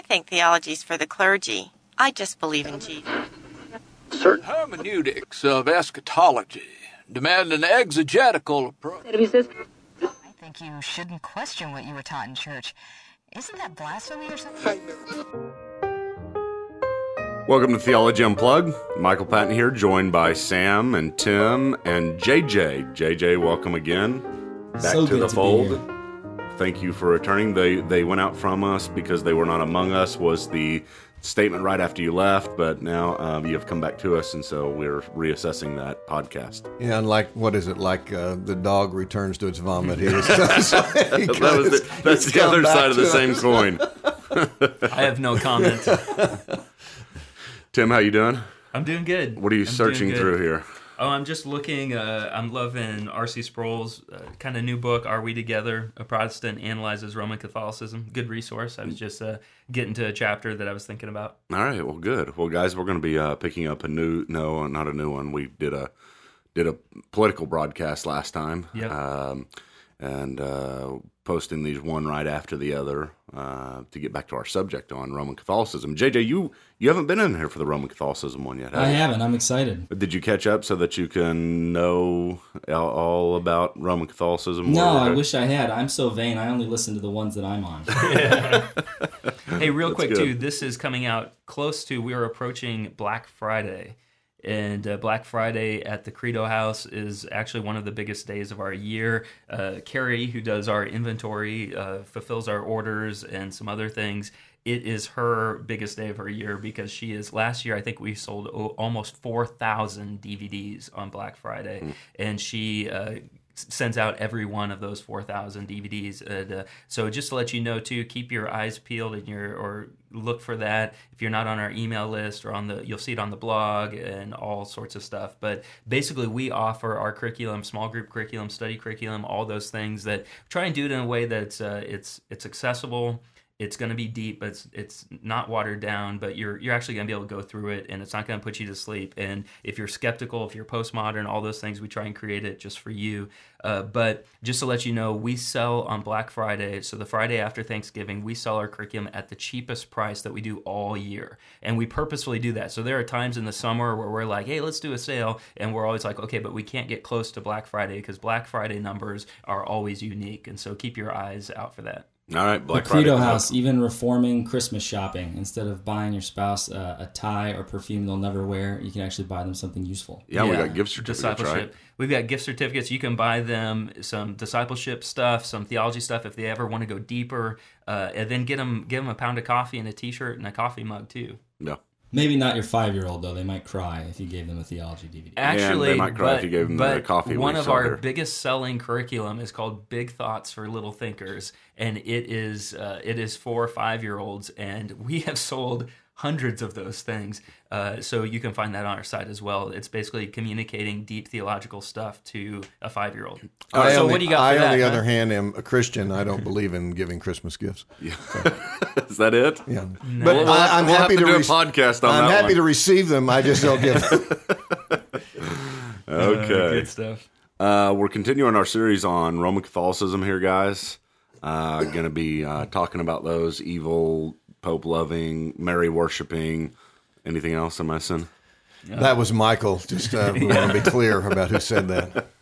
I think theology's for the clergy. I just believe in Jesus. Certain hermeneutics of eschatology demand an exegetical approach. I think you shouldn't question what you were taught in church. Isn't that blasphemy or something? Welcome to Theology Unplugged. Michael Patton here, joined by Sam and Tim and JJ. JJ, welcome again back So to good the to be fold. Here. Thank you for returning. They they went out from us because they were not among us. Was the statement right after you left? But now um, you have come back to us, and so we're reassessing that podcast. Yeah, and like what is it? Like uh, the dog returns to its vomit. He was, he that was the, that's the other side of the to same coin. I have no comment. Tim, how you doing? I'm doing good. What are you I'm searching through here? Oh, I'm just looking. Uh, I'm loving R.C. Sproul's uh, kind of new book, "Are We Together?" A Protestant analyzes Roman Catholicism. Good resource. I was just uh, getting to a chapter that I was thinking about. All right, well, good. Well, guys, we're going to be uh, picking up a new, no, not a new one. We did a did a political broadcast last time, Yep. um, and uh, posting these one right after the other uh, to get back to our subject on Roman Catholicism. JJ, you you haven't been in here for the Roman Catholicism one yet. Have I you? haven't. I'm excited. Did you catch up so that you can know all, all about Roman Catholicism? No, Or- I wish I had. I'm so vain. I only listen to the ones that I'm on. Hey, real quick good. too. This is coming out close to. We are approaching Black Friday, and uh, Black Friday at the Credo House is actually one of the biggest days of our year. Uh, Carrie, who does our inventory, uh, fulfills our orders and some other things. It is her biggest day of her year because she is. Last year, I think we sold o- almost four thousand DVDs on Black Friday, and she. Sends out every one of those 4000 dvds uh, so just to let you know too keep your eyes peeled and your or look for that. If you're not on our email list or on the you'll see it on the blog and all sorts of stuff. But basically we offer our curriculum small group curriculum study curriculum all those things that try and do it in a way that's uh, it's it's accessible it's going to be deep, but it's it's not watered down. But you're you're actually going to be able to go through it, and it's not going to put you to sleep. And if you're skeptical, if you're postmodern, all those things, we try and create it just for you. Uh, but just to let you know, we sell on Black Friday, so the Friday after Thanksgiving, we sell our curriculum at the cheapest price that we do all year, and we purposefully do that. So there are times in the summer where we're like, hey, let's do a sale, and we're always like, okay, but we can't get close to Black Friday because Black Friday numbers are always unique, and so keep your eyes out for that. All right, The Black Friday. Credo coming up. House, even reforming Christmas shopping. Instead of buying your spouse uh, a tie or perfume they'll never wear, you can actually buy them something useful. Yeah, we got gift certificates, discipleship. right? We've got gift certificates. You can buy them some discipleship stuff, some theology stuff if they ever want to go deeper, uh, and then get them give them a pound of coffee and a T-shirt and a coffee mug too. Yeah. Maybe not your five year old, though. They might cry if you gave them a theology DVD. Actually, they might cry but, if you gave them but the coffee One of sell our biggest selling curriculum is called Big Thoughts for Little Thinkers, and it is uh, it is for five year olds, and we have sold hundreds of those things. Uh, so you can find that on our site as well. It's basically communicating deep theological stuff to a five year old. I, so on what the, do you got I, for on that? the huh? other hand, am a Christian. I don't believe in giving Christmas gifts. Is that it? Yeah, but We'll have I, am we'll have happy to to, do a podcast on I'm that happy one. to receive them. I just don't give. Uh, Okay. good stuff. Uh, we're continuing our series on Roman Catholicism here, guys. Uh, going to be uh, talking about those evil, Pope loving, Mary worshiping. Anything else I'm missing? that was Michael. Just uh, we want to be clear about who said that.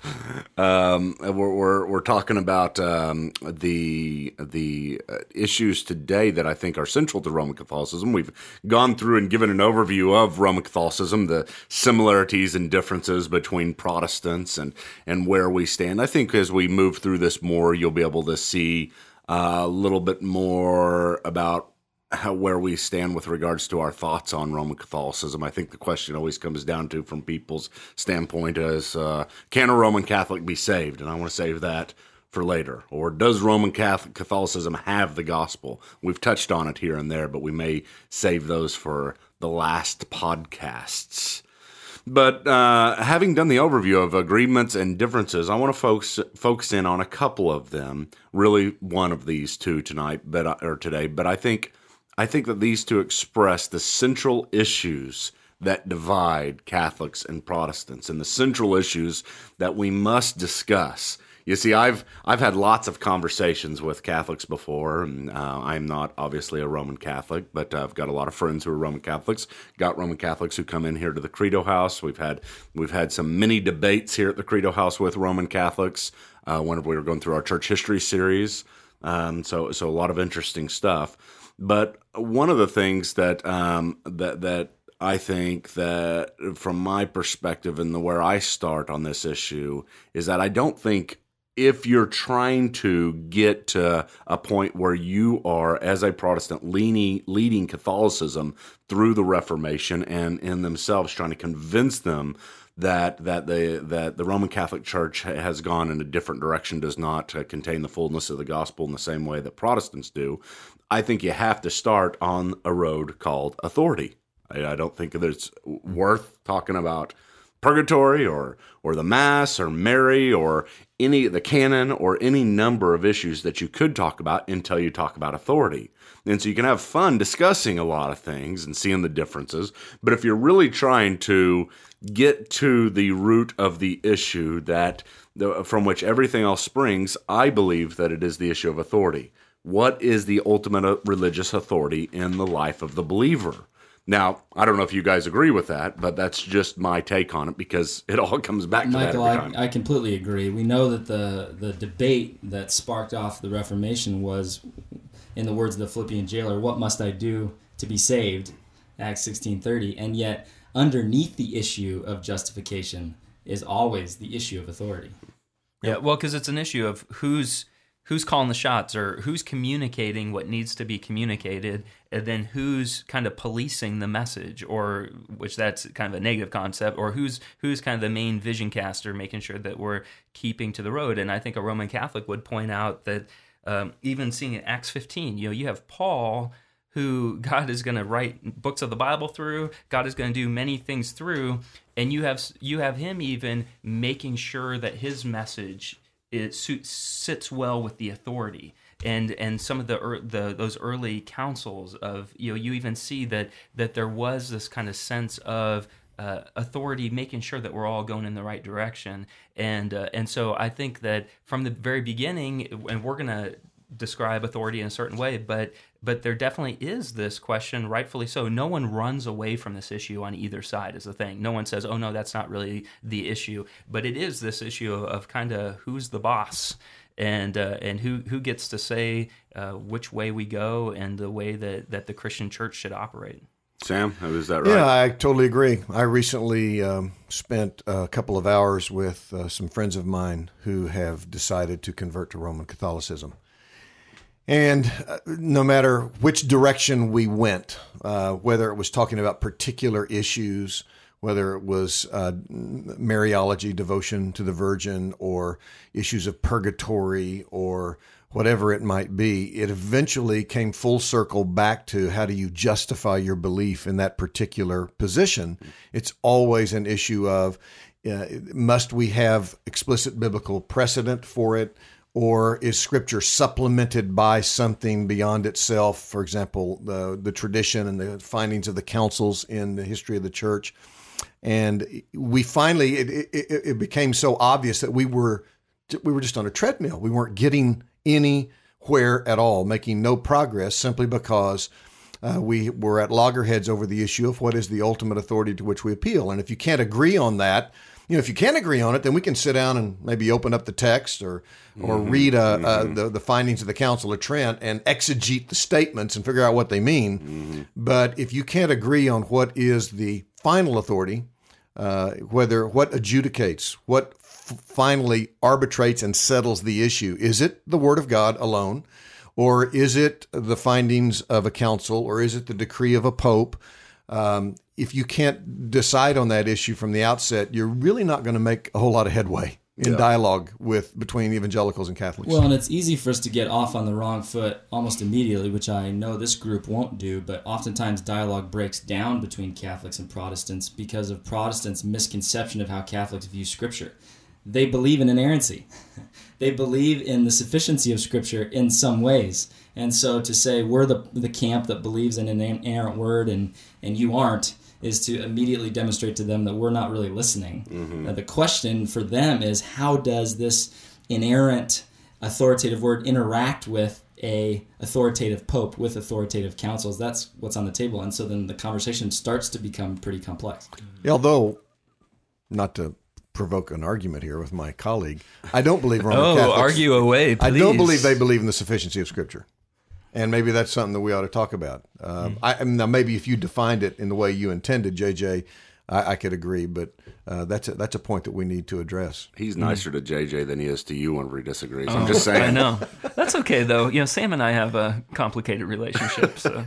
Um, we're, we're we're talking about um, the the uh, issues today that I think are central to Roman Catholicism. We've gone through and given an overview of Roman Catholicism, the similarities and differences between Protestants and and where we stand. I think as we move through this more, you'll be able to see uh, a little bit more about how where we stand with regards to our thoughts on Roman Catholicism. I think the question always comes down to, from people's standpoint, is uh, can a Roman Catholic be saved? And I want to save that for later. Or does Roman Catholic Catholicism have the gospel? We've touched on it here and there, but we may save those for the last podcasts. But uh, having done the overview of agreements and differences, I want to focus focus in on a couple of them. Really, one of these two tonight, but or today. But I think I think that these two express the central issues that divide Catholics and Protestants, and the central issues that we must discuss You see, I've I've had lots of conversations with Catholics before, and uh, I'm not obviously a Roman Catholic, but I've got a lot of friends who are Roman Catholics. Got Roman Catholics who come in here to the Credo House. We've had we've had some mini debates here at the Credo House with Roman Catholics. Uh, whenever we were going through our church history series, um, so so a lot of interesting stuff. But one of the things that um, that that I think that from my perspective and the where I start on this issue is that I don't think if you're trying to get to a point where you are, as a Protestant, leaning, leading Catholicism through the Reformation and in themselves trying to convince them that that the that the Roman Catholic Church has gone in a different direction, does not uh, contain the fullness of the gospel in the same way that Protestants do. I think you have to start on a road called authority. I, I don't think that it's worth talking about purgatory or or the mass or Mary or any the canon or any number of issues that you could talk about until you talk about authority. And so you can have fun discussing a lot of things and seeing the differences, but if you're really trying to get to the root of the issue that from which everything else springs, I believe that it is the issue of authority. What is the ultimate uh, religious authority in the life of the believer? Now, I don't know if you guys agree with that, but that's just my take on it because it all comes back to Michael, that every time. I, I completely agree. We know that the the debate that sparked off the Reformation was, in the words of the Philippian jailer, "What must I do to be saved?" Acts sixteen thirty, and yet underneath the issue of justification is always the issue of authority. Yeah, well, because it's an issue of who's who's calling the shots or who's communicating what needs to be communicated and then who's kind of policing the message or which that's kind of a negative concept or who's who's kind of the main vision caster making sure that we're keeping to the road. And i think a roman catholic would point out that um, even seeing in acts 15 you know you have paul who god is going to write books of the bible through god is going to do many things through and you have you have him even making sure that his message it suits, sits well with the authority. And and some of the, the those early councils of you know you even see that that there was this kind of sense of uh, authority making sure that we're all going in the right direction. And uh, and so I think that from the very beginning and we're gonna describe authority in a certain way but but there definitely is this question rightfully so no one runs away from this issue on either side is the thing no one says oh no that's not really the issue but it is this issue of, of kind of who's the boss and uh, and who who gets to say uh, which way we go and the way that that the Christian church should operate Sam, is that right? Yeah, I totally agree. I recently um, spent a couple of hours with uh, some friends of mine who have decided to convert to Roman Catholicism. And uh, no matter which direction we went, uh, whether it was talking about particular issues, whether it was uh, Mariology, devotion to the Virgin, or issues of purgatory, or whatever it might be, it eventually came full circle back to how do you justify your belief in that particular position. It's always an issue of uh, must we have explicit biblical precedent for it? Or is scripture supplemented by something beyond itself? For example the the tradition and the findings of the councils in the history of the church. And we finally it, it, it, became so obvious that we were we were just on a treadmill. We weren't getting anywhere at all making no progress simply because uh, we were at loggerheads over the issue of what is the ultimate authority to which we appeal. And if you can't agree on that you know, if you can agree on it, then we can sit down and maybe open up the text or or mm-hmm. read uh, uh, mm-hmm. the the findings of the Council of Trent and exegete the statements and figure out what they mean. Mm-hmm. But if you can't agree on what is the final authority, uh, whether what adjudicates, what f- finally arbitrates and settles the issue, is it the Word of God alone, or is it the findings of a council, or is it the decree of a pope? Um, if you can't decide on that issue from the outset, you're really not going to make a whole lot of headway in yeah. dialogue with between evangelicals and Catholics. Well, and it's easy for us to get off on the wrong foot almost immediately, which I know this group won't do, but oftentimes dialogue breaks down between Catholics and Protestants because of Protestants' misconception of how Catholics view Scripture. They believe in inerrancy. they believe in the sufficiency of Scripture in some ways. And so to say we're the, the camp that believes in an inerrant word and, and you aren't, is to immediately demonstrate to them that we're not really listening. Mm-hmm. Uh, the question for them is how does this inerrant authoritative word interact with a authoritative pope with authoritative councils that's what's on the table and so then the conversation starts to become pretty complex although not to provoke an argument here with my colleague i don't believe roman oh Catholics, argue away please. i don't believe they believe in the sufficiency of scripture and maybe that's something that we ought to talk about um, Hmm. I, I mean, now maybe if you defined it in the way you intended jj i, I could agree but uh, that's a, that's a point that we need to address He's nicer to JJ than he is to you whenever he disagrees. I'm just saying. I know. That's okay though. You know, Sam and I have a complicated relationship, so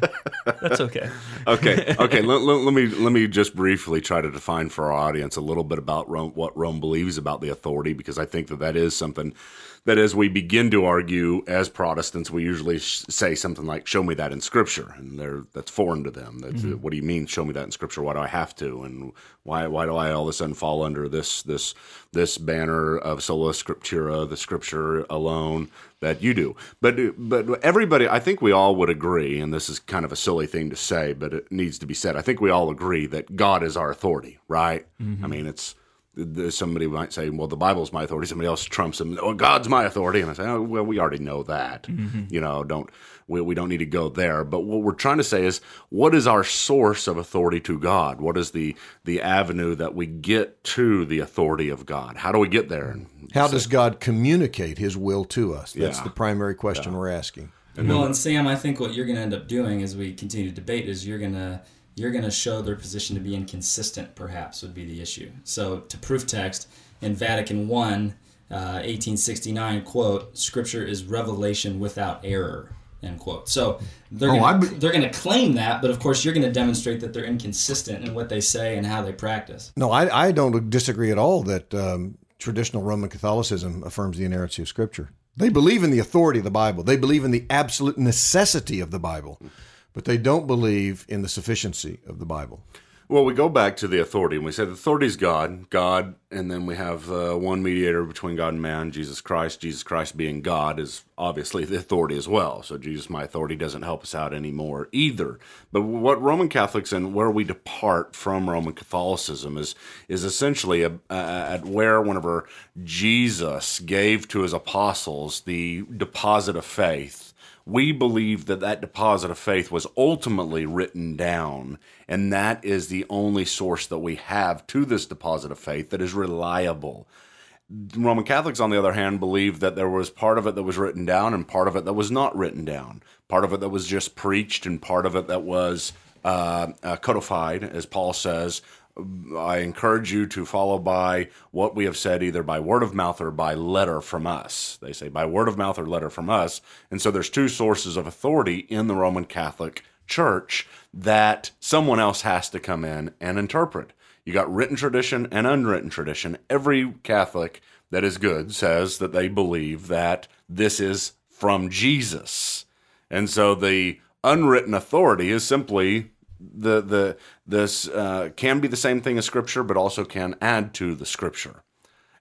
that's okay. okay, okay. Let, let, let me let me just briefly try to define for our audience a little bit about Rome, what Rome believes about the authority, because I think that that is something that as we begin to argue as Protestants, we usually sh- say something like, "Show me that in Scripture," and they're, that's foreign to them. That's, mm-hmm. What do you mean? Show me that in Scripture? Why do I have to? And why why do I all of a sudden fall under this this this banner of sola scriptura, the Scripture alone? that you do. But but everybody, I think we all would agree, and this is kind of a silly thing to say, but it needs to be said. I think we all agree that God is our authority, right? Mm-hmm. I mean, it's there's somebody might say, "Well, the Bible's my authority." Somebody else trumps them. Oh, God's my authority, and I say, "Oh, well, we already know that." Mm-hmm. You know, don't we, we don't need to go there. But what we're trying to say is, what is our source of authority to God? What is the the avenue that we get to the authority of God? How do we get there? And how does god communicate his will to us that's Yeah. the primary question we're asking well, and Sam, I think what you're going to end up doing as we continue to debate is you're going to you're going to show their position to be inconsistent. Perhaps would be the issue. So to proof text in Vatican One, uh, 1869, quote: "Scripture is revelation without error." End quote. So they're Oh, gonna, be- they're going to claim that, but of course you're going to demonstrate that they're inconsistent in what they say and how they practice. No, I, I don't disagree at all that um, traditional Roman Catholicism affirms the inerrancy of Scripture. They believe in the authority of the Bible. They believe in the absolute necessity of the Bible, but they don't believe in the sufficiency of the Bible. Well, we go back to the authority, and we say the authority is God, God, and then we have uh, one mediator between God and man, Jesus Christ. Jesus Christ being God is obviously the authority as well. So Jesus, my authority, doesn't help us out anymore either. But what Roman Catholics and where we depart from Roman Catholicism is is essentially a, a, at where whenever Jesus gave to his apostles the deposit of faith we believe that that deposit of faith was ultimately written down, and that is the only source that we have to this deposit of faith that is reliable. Roman Catholics, on the other hand, believe that there was part of it that was written down and part of it that was not written down, part of it that was just preached and part of it that was uh, uh, codified, as Paul says. I encourage you to follow by what we have said, either by word of mouth or by letter from us. They say by word of mouth or letter from us. And so there's two sources of authority in the Roman Catholic Church that someone else has to come in and interpret. You got written tradition and unwritten tradition. Every Catholic that is good says that they believe that this is from Jesus. And so the unwritten authority is simply the the this uh, can be the same thing as scripture, but also can add to the scripture.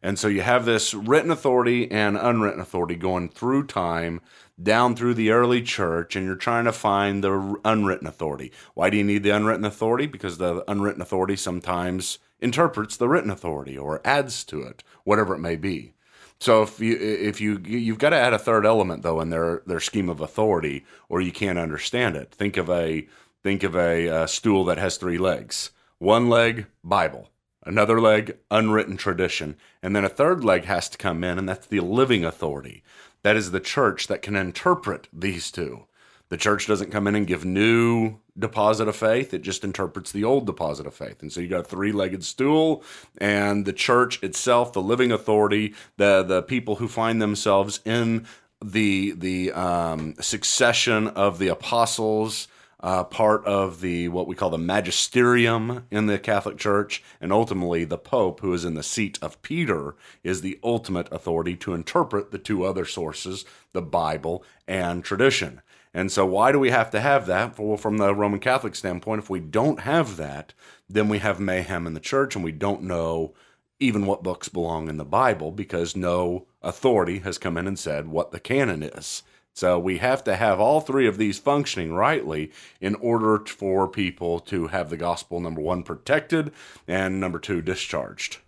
And so you have this written authority and unwritten authority going through time down through the early church, and you're trying to find the unwritten authority. Why do you need the unwritten authority? Because the unwritten authority sometimes interprets the written authority or adds to it, whatever it may be. So if you if you you've got to add a third element though in their their scheme of authority, or you can't understand it. Think of a think of a uh, stool that has three legs. One leg Bible, another leg unwritten tradition, and then a third leg has to come in, and that's the living authority. That is the church that can interpret these two. The church doesn't come in and give new deposit of faith. It just interprets the old deposit of faith. And so you got a three-legged stool and the church itself, the living authority, the the people who find themselves in the the um, succession of the apostles, uh, part of the what we call the magisterium in the Catholic Church, and ultimately the Pope, who is in the seat of Peter, is the ultimate authority to interpret the two other sources, the Bible and tradition. And so, why do we have to have that? Well, from the Roman Catholic standpoint, if we don't have that, then we have mayhem in the church, and we don't know even what books belong in the Bible because no authority has come in and said what the canon is. So we have to have all three of these functioning rightly in order for people to have the gospel, number one, protected, and number two, discharged.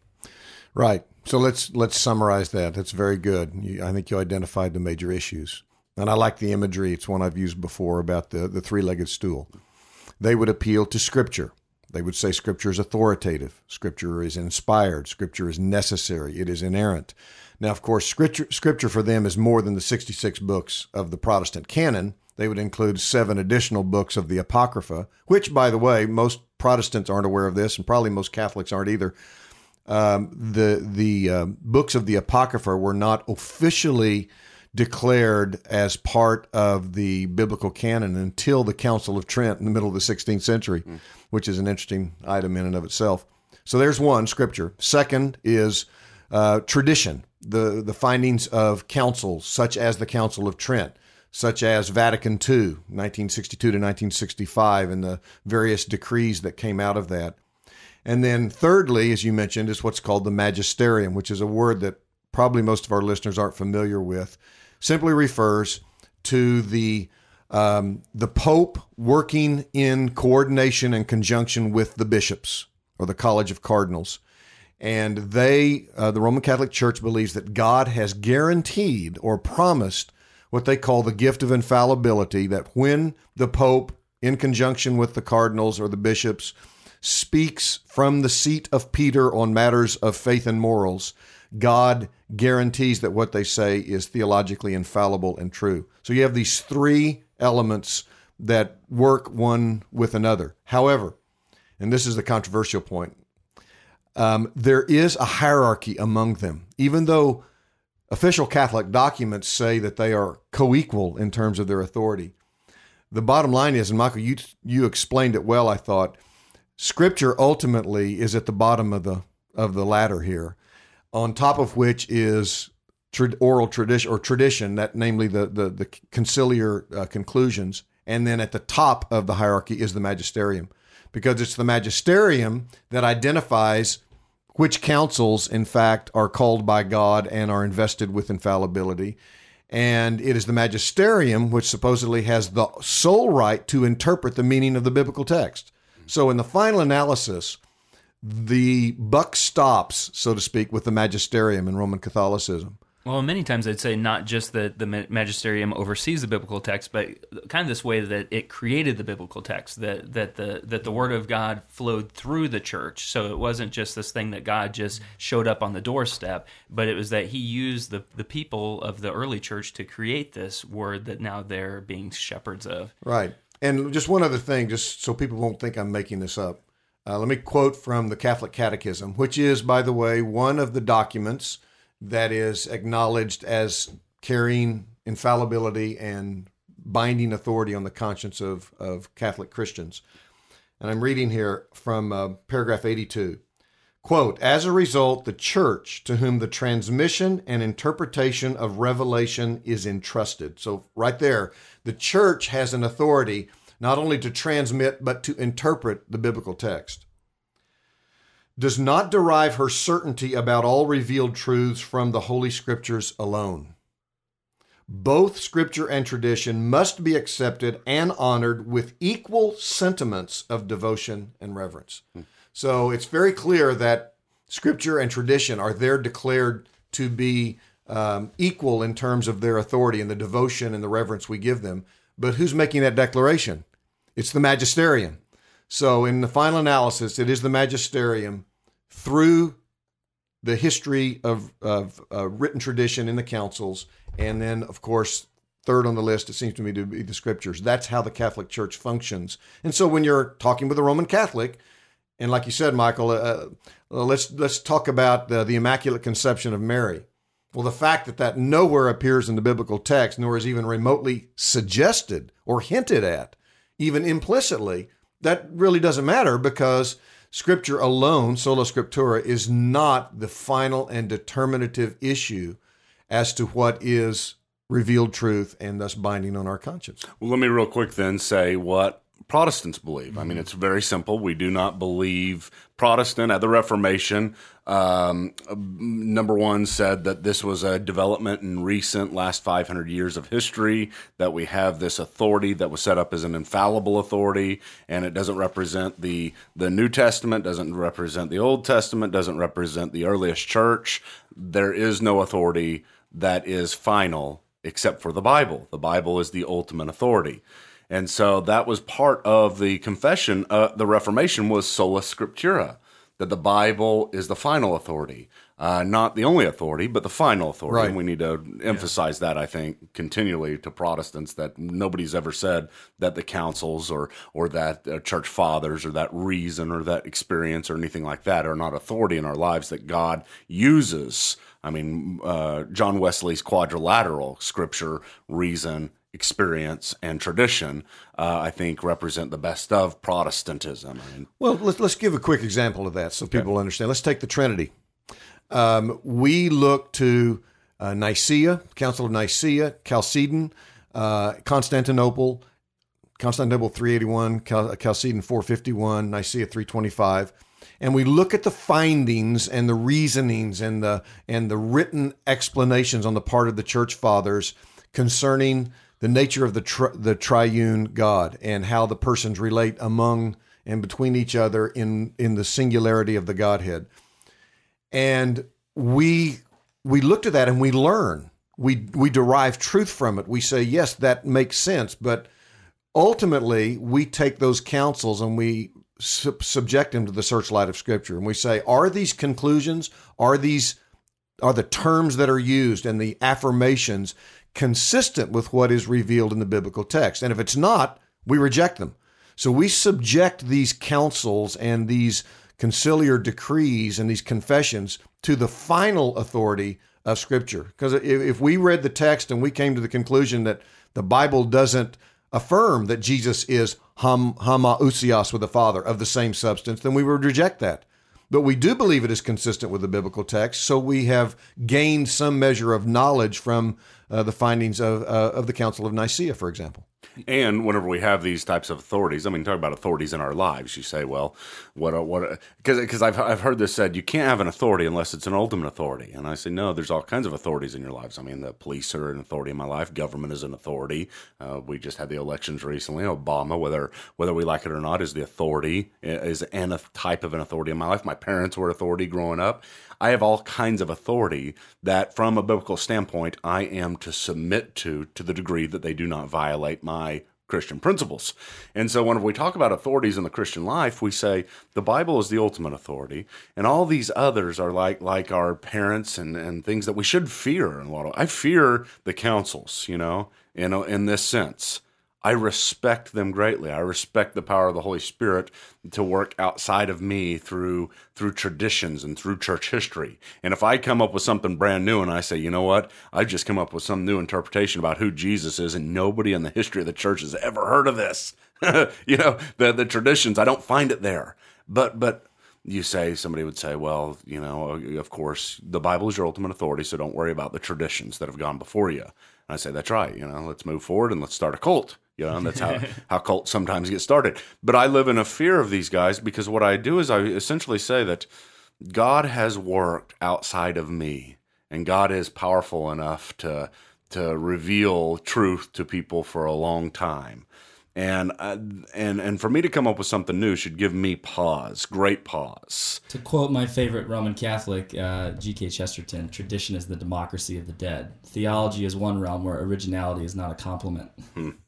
Right. So let's let's summarize that. That's very good. You, I think you identified the major issues, and I like the imagery. It's one I've used before about the the three legged stool. They would appeal to Scripture. They would say Scripture is authoritative. Scripture is inspired. Scripture is necessary. It is inerrant. Now, of course, Scripture Scripture for them is more than the sixty six books of the Protestant canon. They would include seven additional books of the Apocrypha, which, by the way, most Protestants aren't aware of this, and probably most Catholics aren't either um, the the uh, books of the Apocrypha were not officially declared as part of the biblical canon until the Council of Trent in the middle of the 16th century, mm. which is an interesting item in and of itself. So there's one scripture. Second is uh, tradition, the the findings of councils such as the Council of Trent. Such as Vatican II, 1962 to 1965, and the various decrees that came out of that. And then, thirdly, as you mentioned, is what's called the magisterium, which is a word that probably most of our listeners aren't familiar with. Simply refers to the um, the Pope working in coordination and conjunction with the bishops or the College of Cardinals. And they, uh, the Roman Catholic Church, believes that God has guaranteed or promised what they call the gift of infallibility, that when the Pope, in conjunction with the cardinals or the bishops, speaks from the seat of Peter on matters of faith and morals, God guarantees that what they say is theologically infallible and true. So you have these three elements that work one with another. However, and this is the controversial point, um, there is a hierarchy among them. Even though official Catholic documents say that they are co equal in terms of their authority, the bottom line is, and Michael, you, you explained it well, I thought Scripture ultimately is at the bottom of the of the ladder here, on top of which is oral tradition or tradition, that namely the the, the conciliar uh, conclusions, and then at the top of the hierarchy is the magisterium, because it's the magisterium that identifies which councils, in fact, are called by God and are invested with infallibility. And it is the magisterium which supposedly has the sole right to interpret the meaning of the biblical text. So in the final analysis, the buck stops, so to speak, with the magisterium in Roman Catholicism. Well, many times I'd say not just that the magisterium oversees the biblical text, but kind of this way that it created the biblical text, that that the that the word of God flowed through the church. So it wasn't just this thing that God just showed up on the doorstep, but it was that He used the the people of the early church to create this word that now they're being shepherds of. Right. And just one other thing, just so people won't think I'm making this up. Uh, let me quote from the Catholic Catechism, which is, by the way, one of the documents that is acknowledged as carrying infallibility and binding authority on the conscience of, of Catholic Christians. And I'm reading here from uh, paragraph 82. Quote, as a result, the church to whom the transmission and interpretation of revelation is entrusted. So, right there, the church has an authority not only to transmit, but to interpret the biblical text. Does not derive her certainty about all revealed truths from the Holy Scriptures alone. Both Scripture and tradition must be accepted and honored with equal sentiments of devotion and reverence. So it's very clear that scripture and tradition are there declared to be um, equal in terms of their authority and the devotion and the reverence we give them. But who's making that declaration? It's the magisterium. So in the final analysis, it is the magisterium through the history of, of uh, written tradition in the councils, and then, of course, third on the list, it seems to me to be the scriptures. That's how the Catholic Church functions. And so when you're talking with a Roman Catholic, and like you said, Michael, uh, uh, let's let's talk about the, the Immaculate Conception of Mary. Well, the fact that that nowhere appears in the biblical text, nor is even remotely suggested or hinted at, even implicitly, that really doesn't matter because Scripture alone, sola scriptura, is not the final and determinative issue as to what is revealed truth and thus binding on our conscience. Well, let me real quick then say what Protestants believe. I mean, it's very simple. We do not believe Protestant at the Reformation. Um, number one said that this was a development in recent last 500 years of history, that we have this authority that was set up as an infallible authority, and it doesn't represent the, the New Testament, doesn't represent the Old Testament, doesn't represent the earliest church. There is no authority that is final except for the Bible. The Bible is the ultimate authority. And so that was part of the confession. Uh, the Reformation was sola scriptura, that the Bible is the final authority, uh, not the only authority, but the final authority. Right. And we need to emphasize that, I think, continually to Protestants that nobody's ever said that the councils or or that uh, church fathers or that reason or that experience or anything like that are not authority in our lives that God uses. I mean, uh, John Wesley's quadrilateral scripture, reason, experience and tradition, uh, I think represent the best of Protestantism. I mean, Well, let's, let's give a quick example of that so people understand. Let's take the Trinity. Um, we look to uh, Nicaea, Council of Nicaea, Chalcedon, uh, Constantinople, Constantinople 381, Cal- Chalcedon 451, Nicaea 325. And we look at the findings and the reasonings and the and the written explanations on the part of the church fathers concerning the nature of the tri- the triune God and how the persons relate among and between each other in in the singularity of the Godhead. And we we look to that and we learn. We we derive truth from it. We say yes, that makes sense, but ultimately we take those councils and we sub- subject them to the searchlight of scripture and we say are these conclusions are these are the terms that are used and the affirmations consistent with what is revealed in the biblical text and if it's not we reject them so we subject these councils and these conciliar decrees and these confessions to the final authority of Scripture. Because if, we read the text and we came to the conclusion that the Bible doesn't affirm that Jesus is ham, with the Father of the same substance, then we would reject that. But we do believe it is consistent with the biblical text, so we have gained some measure of knowledge from uh, the findings of, uh, of the Council of Nicaea, for example. And whenever we have these types of authorities, I mean, talk about authorities in our lives. You say, well, what, what? Because because I've I've heard this said, you can't have an authority unless it's an ultimate authority. And I say, no, there's all kinds of authorities in your lives. I mean, the police are an authority in my life. Government is an authority. Uh, we just had the elections recently. Obama, whether whether we like it or not, is the authority is an type of an authority in my life. My parents were authority growing up. I have all kinds of authority that, from a biblical standpoint, I am to submit to to the degree that they do not violate my Christian principles. And so, when we talk about authorities in the Christian life, we say the Bible is the ultimate authority, and all these others are like like our parents and, and things that we should fear. In a lot of, I fear the councils, you know, in in this sense. I respect them greatly. I respect the power of the Holy Spirit to work outside of me through through traditions and through church history. And if I come up with something brand new and I say, you know what, I've just come up with some new interpretation about who Jesus is, and nobody in the history of the church has ever heard of this. you know, the the traditions, I don't find it there. But but you say somebody would say, well, you know, of course, the Bible is your ultimate authority, so don't worry about the traditions that have gone before you. And I say, that's right. You know, let's move forward and let's start a cult. You know, and that's how, how cults sometimes get started. But I live in a fear of these guys because what I do is I essentially say that God has worked outside of me, and God is powerful enough to to reveal truth to people for a long time. And uh, and and for me to come up with something new should give me pause, great pause. To quote my favorite Roman Catholic, uh, G.K. Chesterton, tradition is the democracy of the dead. Theology is one realm where originality is not a compliment.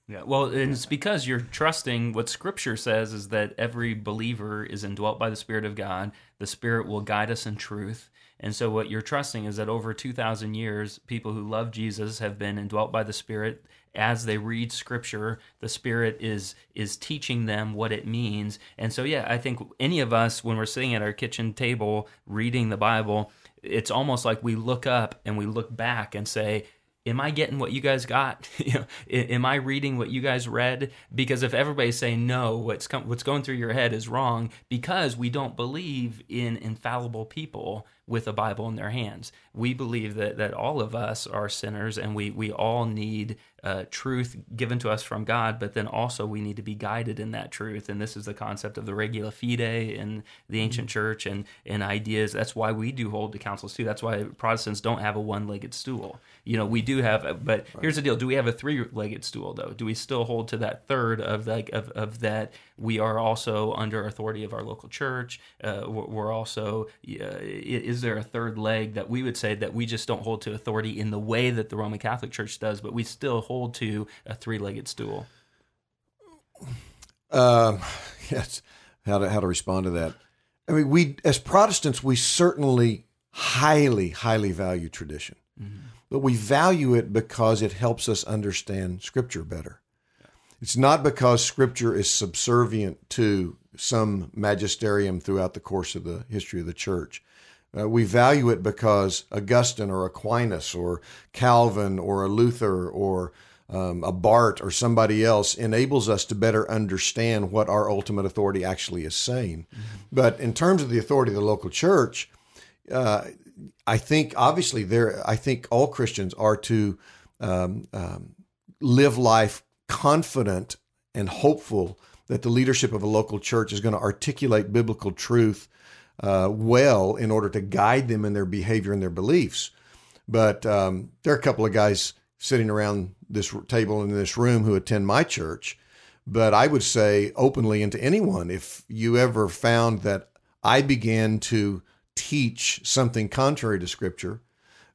Yeah, well, it's because you're trusting what Scripture says is that every believer is indwelt by the Spirit of God. The Spirit will guide us in truth. And so, what you're trusting is that over 2,000 years, people who love Jesus have been indwelt by the Spirit. As they read Scripture, the Spirit is is teaching them what it means. And so, yeah, I think any of us, when we're sitting at our kitchen table reading the Bible, it's almost like we look up and we look back and say, am I getting what you guys got? you know, am I reading what you guys read? Because if everybody's saying no, what's com- what's going through your head is wrong because we don't believe in infallible people with a Bible in their hands. We believe that that all of us are sinners and we we all need uh, truth given to us from God, but then also we need to be guided in that truth. And this is the concept of the regula fidei in the ancient church and, and ideas. That's why we do hold to councils too. That's why Protestants don't have a one legged stool. You know, we do have, but right. here's the deal: Do we have a three legged stool though? Do we still hold to that third of like of, of that? We are also under authority of our local church. Uh, we're also uh, is there a third leg that we would say that we just don't hold to authority in the way that the Roman Catholic Church does, but we still hold to a three legged stool? Um, yes. How to how to respond to that? I mean, we as Protestants, we certainly highly, highly value tradition. Mm-hmm but we value it because it helps us understand Scripture better. It's not because Scripture is subservient to some magisterium throughout the course of the history of the church. Uh, we value it because Augustine or Aquinas or Calvin or a Luther or um, a Barth or somebody else enables us to better understand what our ultimate authority actually is saying. Mm-hmm. But in terms of the authority of the local church, uh, I think obviously there. I think all Christians are to um, um, live life confident and hopeful that the leadership of a local church is going to articulate biblical truth uh, well in order to guide them in their behavior and their beliefs. But um, there are a couple of guys sitting around this table in this room who attend my church. But I would say openly and to anyone, if you ever found that I began to teach something contrary to Scripture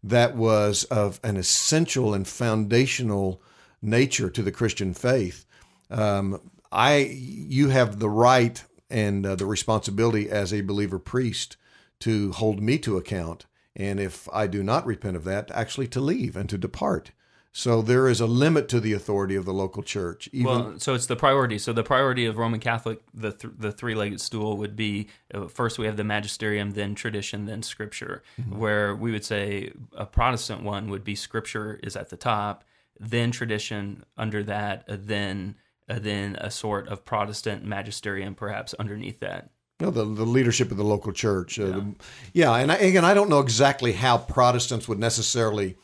that was of an essential and foundational nature to the Christian faith, um, I you have the right and uh, the responsibility as a believer priest to hold me to account, and if I do not repent of that, actually to leave and to depart. So there is a limit to the authority of the local church. Even well, so it's the priority. So the priority of Roman Catholic, the th- the three legged stool would be uh, first we have the magisterium, then tradition, then scripture. Mm-hmm. Where we would say a Protestant one would be scripture is at the top, then tradition under that, uh, then uh, then a sort of Protestant magisterium perhaps underneath that. No, the, the leadership of the local church. Uh, yeah, the, yeah and I, again, I don't know exactly how Protestants would necessarily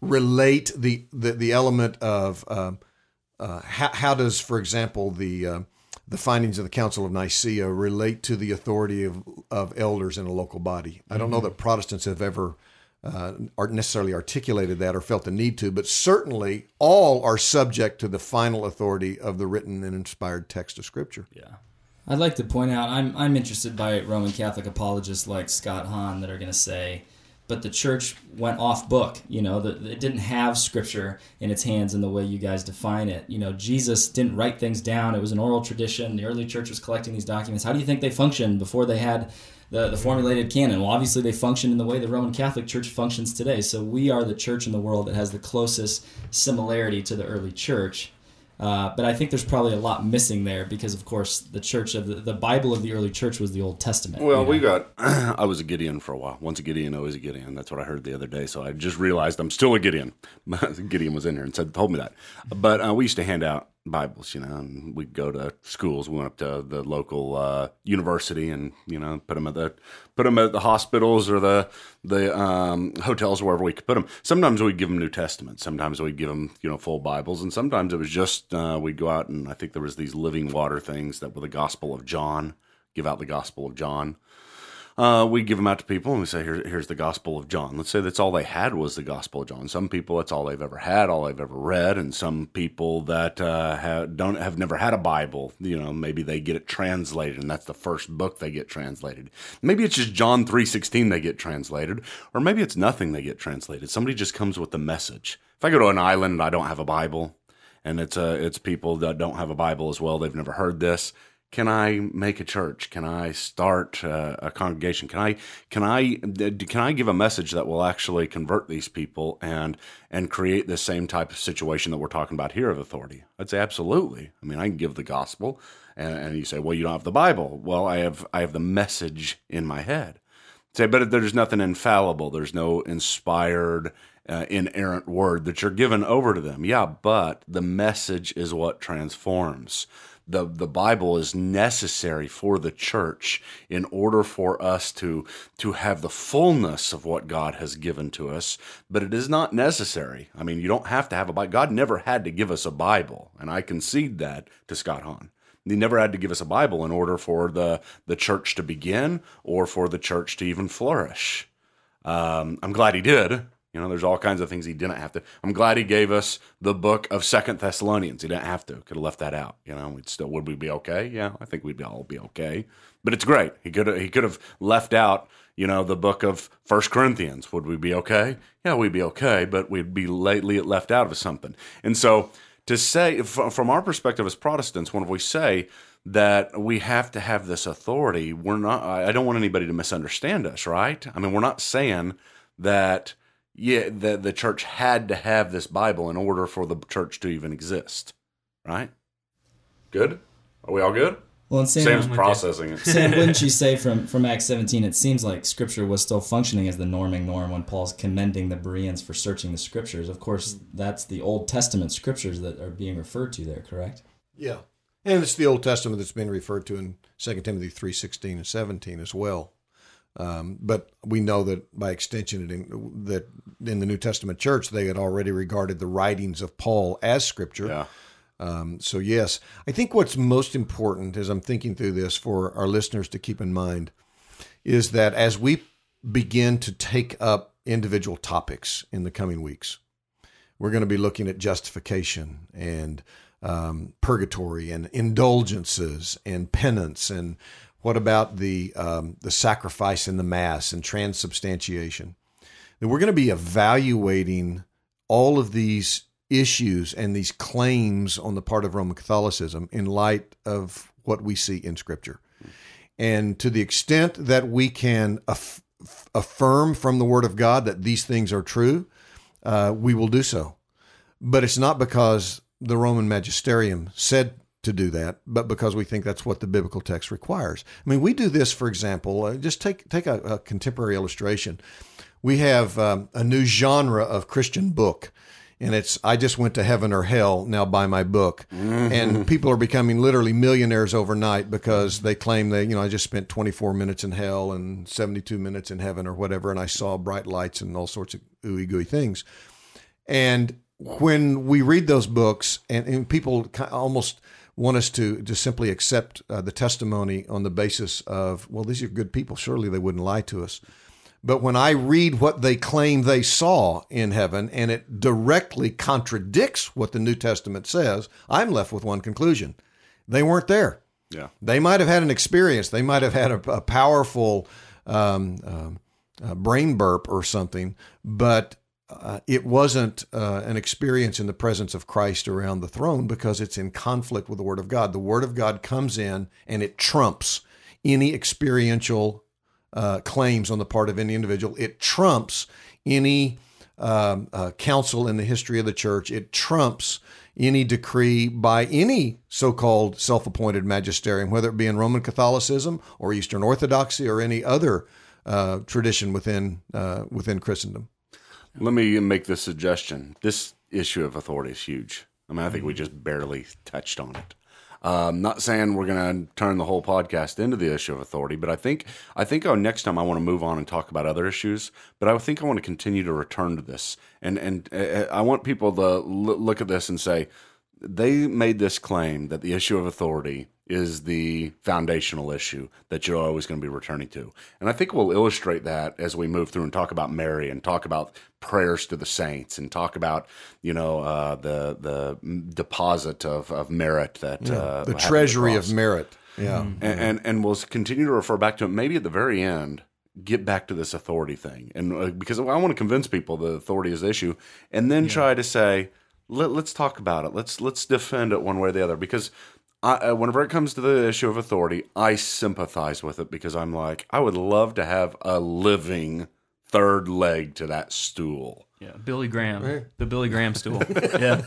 relate the the, the element of uh, uh, how, how does, for example, the uh, the findings of the Council of Nicaea relate to the authority of, of elders in a local body? I don't know mm-hmm. that Protestants have ever uh, necessarily articulated that or felt the need to, but certainly all are subject to the final authority of the written and inspired text of Scripture. Yeah. I'd like to point out I'm I'm interested by Roman Catholic apologists like Scott Hahn that are going to say but the church went off book. You know, the, it didn't have scripture in its hands in the way you guys define it. You know, Jesus didn't write things down. It was an oral tradition. The early church was collecting these documents. How do you think they functioned before they had the, the formulated canon? Well, obviously they functioned in the way the Roman Catholic Church functions today. So we are the church in the world that has the closest similarity to the early church. Uh, but I think there's probably a lot missing there because, of course, the church of the, the Bible of the early church was the Old Testament. Well, you know? we got. I was a Gideon for a while. Once a Gideon, always a Gideon. That's what I heard the other day. So I just realized I'm still a Gideon. Gideon was in here and said, told me that. But uh, we used to hand out Bibles, you know, and we'd go to schools. We went up to the local uh, university and you know put them at the put them at the hospitals or the the um, hotels wherever we could put them. Sometimes we'd give them New Testament. Sometimes we'd give them you know full Bibles, and sometimes it was just uh, we'd go out and I think there was these living water things that were the Gospel of John. Give out the Gospel of John uh, we give them out to people and we say, Here, here's the Gospel of John. Let's say that's all they had was the Gospel of John. Some people, that's all they've ever had, all they've ever read, and some people that uh, have, don't have never had a Bible, you know, maybe they get it translated, and that's the first book they get translated. Maybe it's just John three sixteen they get translated, or maybe it's nothing they get translated. Somebody just comes with the message. If I go to an island and I don't have a Bible, and it's uh, it's people that don't have a Bible as well, they've never heard this can I make a church? Can I start uh, a congregation? Can I can I can I give a message that will actually convert these people and and create the same type of situation that we're talking about here of authority? I'd say absolutely. I mean, I can give the gospel, and, and you say, well, you don't have the Bible. Well, I have I have the message in my head. say, but there's nothing infallible. There's no inspired, uh, inerrant word that you're given over to them. Yeah, but the message is what transforms. The, the Bible is necessary for the church in order for us to, to have the fullness of what God has given to us, but it is not necessary. I mean, you don't have to have a Bible. God never had to give us a Bible, and I concede that to Scott Hahn. He never had to give us a Bible in order for the, the church to begin or for the church to even flourish. Um, I'm glad he did. You know, there's all kinds of things he didn't have to. I'm glad he gave us the book of Second Thessalonians. He didn't have to. Could have left that out. You know, we'd still would we be okay? Yeah, I think we'd all be okay. But it's great. He could he could have left out. You know, the book of First Corinthians. Would we be okay? Yeah, we'd be okay. But we'd be lately left out of something. And so to say, from our perspective as Protestants, when we say that we have to have this authority, we're not. I don't want anybody to misunderstand us, right? I mean, we're not saying that yeah, the the church had to have this Bible in order for the church to even exist, right? Good. Are we all good? Well, and Sam, Sam's processing it. Sam, wouldn't you say from from Acts 17, it seems like Scripture was still functioning as the norming norm when Paul's commending the Bereans for searching the Scriptures. Of course, that's the Old Testament Scriptures that are being referred to there, correct? Yeah, and it's the Old Testament that's been referred to in 2 Timothy three sixteen and seventeen as well. Um, but we know that by extension, in, that in the New Testament church, they had already regarded the writings of Paul as scripture. Yeah. Um, so, yes, I think what's most important as I'm thinking through this for our listeners to keep in mind is that as we begin to take up individual topics in the coming weeks, we're going to be looking at justification and um, purgatory and indulgences and penance and what about the um, the sacrifice in the mass and transubstantiation? We're going to be evaluating all of these issues and these claims on the part of Roman Catholicism in light of what we see in Scripture. And to the extent that we can aff- affirm from the Word of God that these things are true, uh, we will do so. But it's not because the Roman magisterium said to do that, but because we think that's what the biblical text requires. I mean, we do this, for example, uh, just take take a, a, contemporary illustration. We have um, a new genre of Christian book, and it's I just went to heaven or hell now buy my book, mm-hmm. and people are becoming literally millionaires overnight because they claim they you know I just spent 24 minutes in hell and 72 minutes in heaven or whatever, and I saw bright lights and all sorts of ooey gooey things, and when we read those books and, and people almost want us to just simply accept uh, the testimony on the basis of, well, these are good people. Surely they wouldn't lie to us. But when I read what they claim they saw in heaven and it directly contradicts what the New Testament says, I'm left with one conclusion. They weren't there. Yeah. They might have had an experience. They might have had a, a powerful um, uh, brain burp or something, but uh, it wasn't uh, an experience in the presence of Christ around the throne because it's in conflict with the Word of God. The Word of God comes in and it trumps any experiential uh, claims on the part of any individual. It trumps any um, uh, council in the history of the church. It trumps any decree by any so called self appointed magisterium, whether it be in Roman Catholicism or Eastern Orthodoxy or any other uh, tradition within, uh, within Christendom. Let me make this suggestion. This issue of authority is huge. I mean, I think we just barely touched on it. Um, not saying we're going to turn the whole podcast into the issue of authority, but I think I think oh, next time I want to move on and talk about other issues. But I think I want to continue to return to this, and and uh, I want people to look at this and say they made this claim that the issue of authority is the foundational issue that you're always going to be returning to. And I think we'll illustrate that as we move through and talk about Mary and talk about prayers to the saints and talk about, you know, uh, the the deposit of, of merit that yeah, uh, the treasury of merit. Yeah. Mm-hmm. And, and, and we'll continue to refer back to it maybe at the very end get back to this authority thing. And uh, because I want to convince people the authority is the issue and then yeah. try to say let, us talk about it. Let's let's defend it one way or the other because I, uh, whenever it comes to the issue of authority, I sympathize with it because I'm like, I would love to have a living third leg to that stool. Yeah, Billy Graham, the Billy Graham stool. yeah.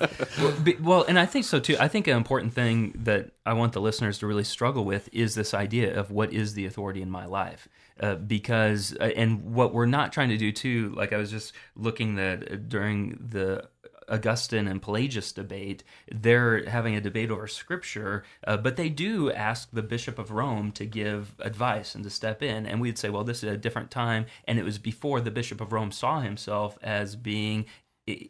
Well, and I think so too. I think an important thing that I want the listeners to really struggle with is this idea of what is the authority in my life. Uh, because uh, and what we're not trying to do too, like I was just looking that uh, during the Augustine and Pelagius debate, they're having a debate over scripture, uh, but they do ask the Bishop of Rome to give advice and to step in. And we'd say, well, this is a different time, and it was before the Bishop of Rome saw himself as being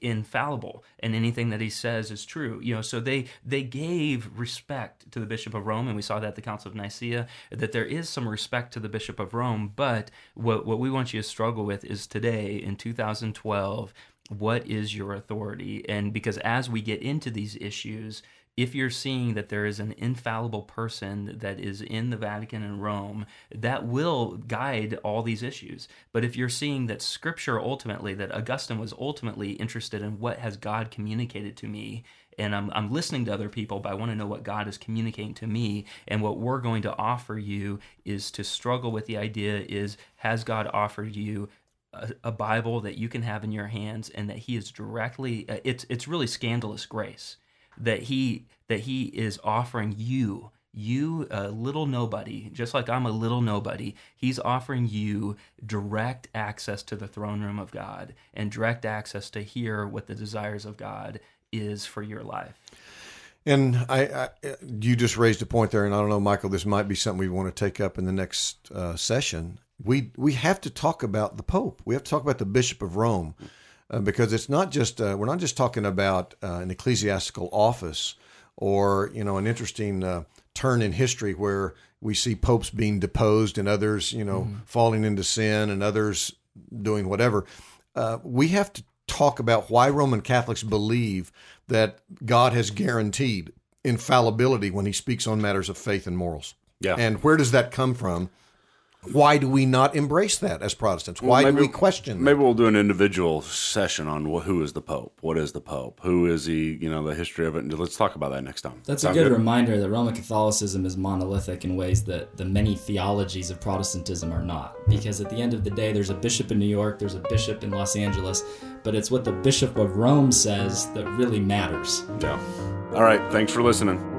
infallible and anything that he says is true you know so they they gave respect to the bishop of rome and we saw that at the council of nicaea that there is some respect to the bishop of rome but what what we want you to struggle with is today in 2012 what is your authority and because as we get into these issues if you're seeing that there is an infallible person that is in the Vatican and Rome, that will guide all these issues. But if you're seeing that Scripture ultimately, that Augustine was ultimately interested in what has God communicated to me, and I'm, I'm listening to other people, but I want to know what God is communicating to me. And what we're going to offer you is to struggle with the idea is, has God offered you a, Bible that you can have in your hands and that he is directly uh, really scandalous grace that he that he is offering you you a little nobody just like i'm a little nobody. He's offering you direct access to the throne room of god and direct access to hear what the desires of god is for your life. And I, I you just raised a point there and i don't know michael this might be something we want to take up in the next uh, session we we have to talk about the pope we have to talk about the bishop of rome uh, because it's not just uh, we're not just talking about uh, an ecclesiastical office or you know an interesting uh, turn in history where we see popes being deposed and others you know mm-hmm. falling into sin and others doing whatever. Uh, we have to talk about why Roman Catholics believe that God has guaranteed infallibility when He speaks on matters of faith and morals. Yeah. And where does that come from? Why do we not embrace that as Protestants? Why well, maybe, do we question? That? Maybe we'll do an individual session on who is the Pope, what is the Pope, who is he, you know, the history of it. And let's talk about that next time. That's Sound a good, good, reminder that Roman Catholicism is monolithic in ways that the many theologies of Protestantism are not. Because at the end of the day, there's a bishop in New York, there's a bishop in Los Angeles, but it's what the Bishop of Rome says that really matters. Yeah. All right. Thanks for listening.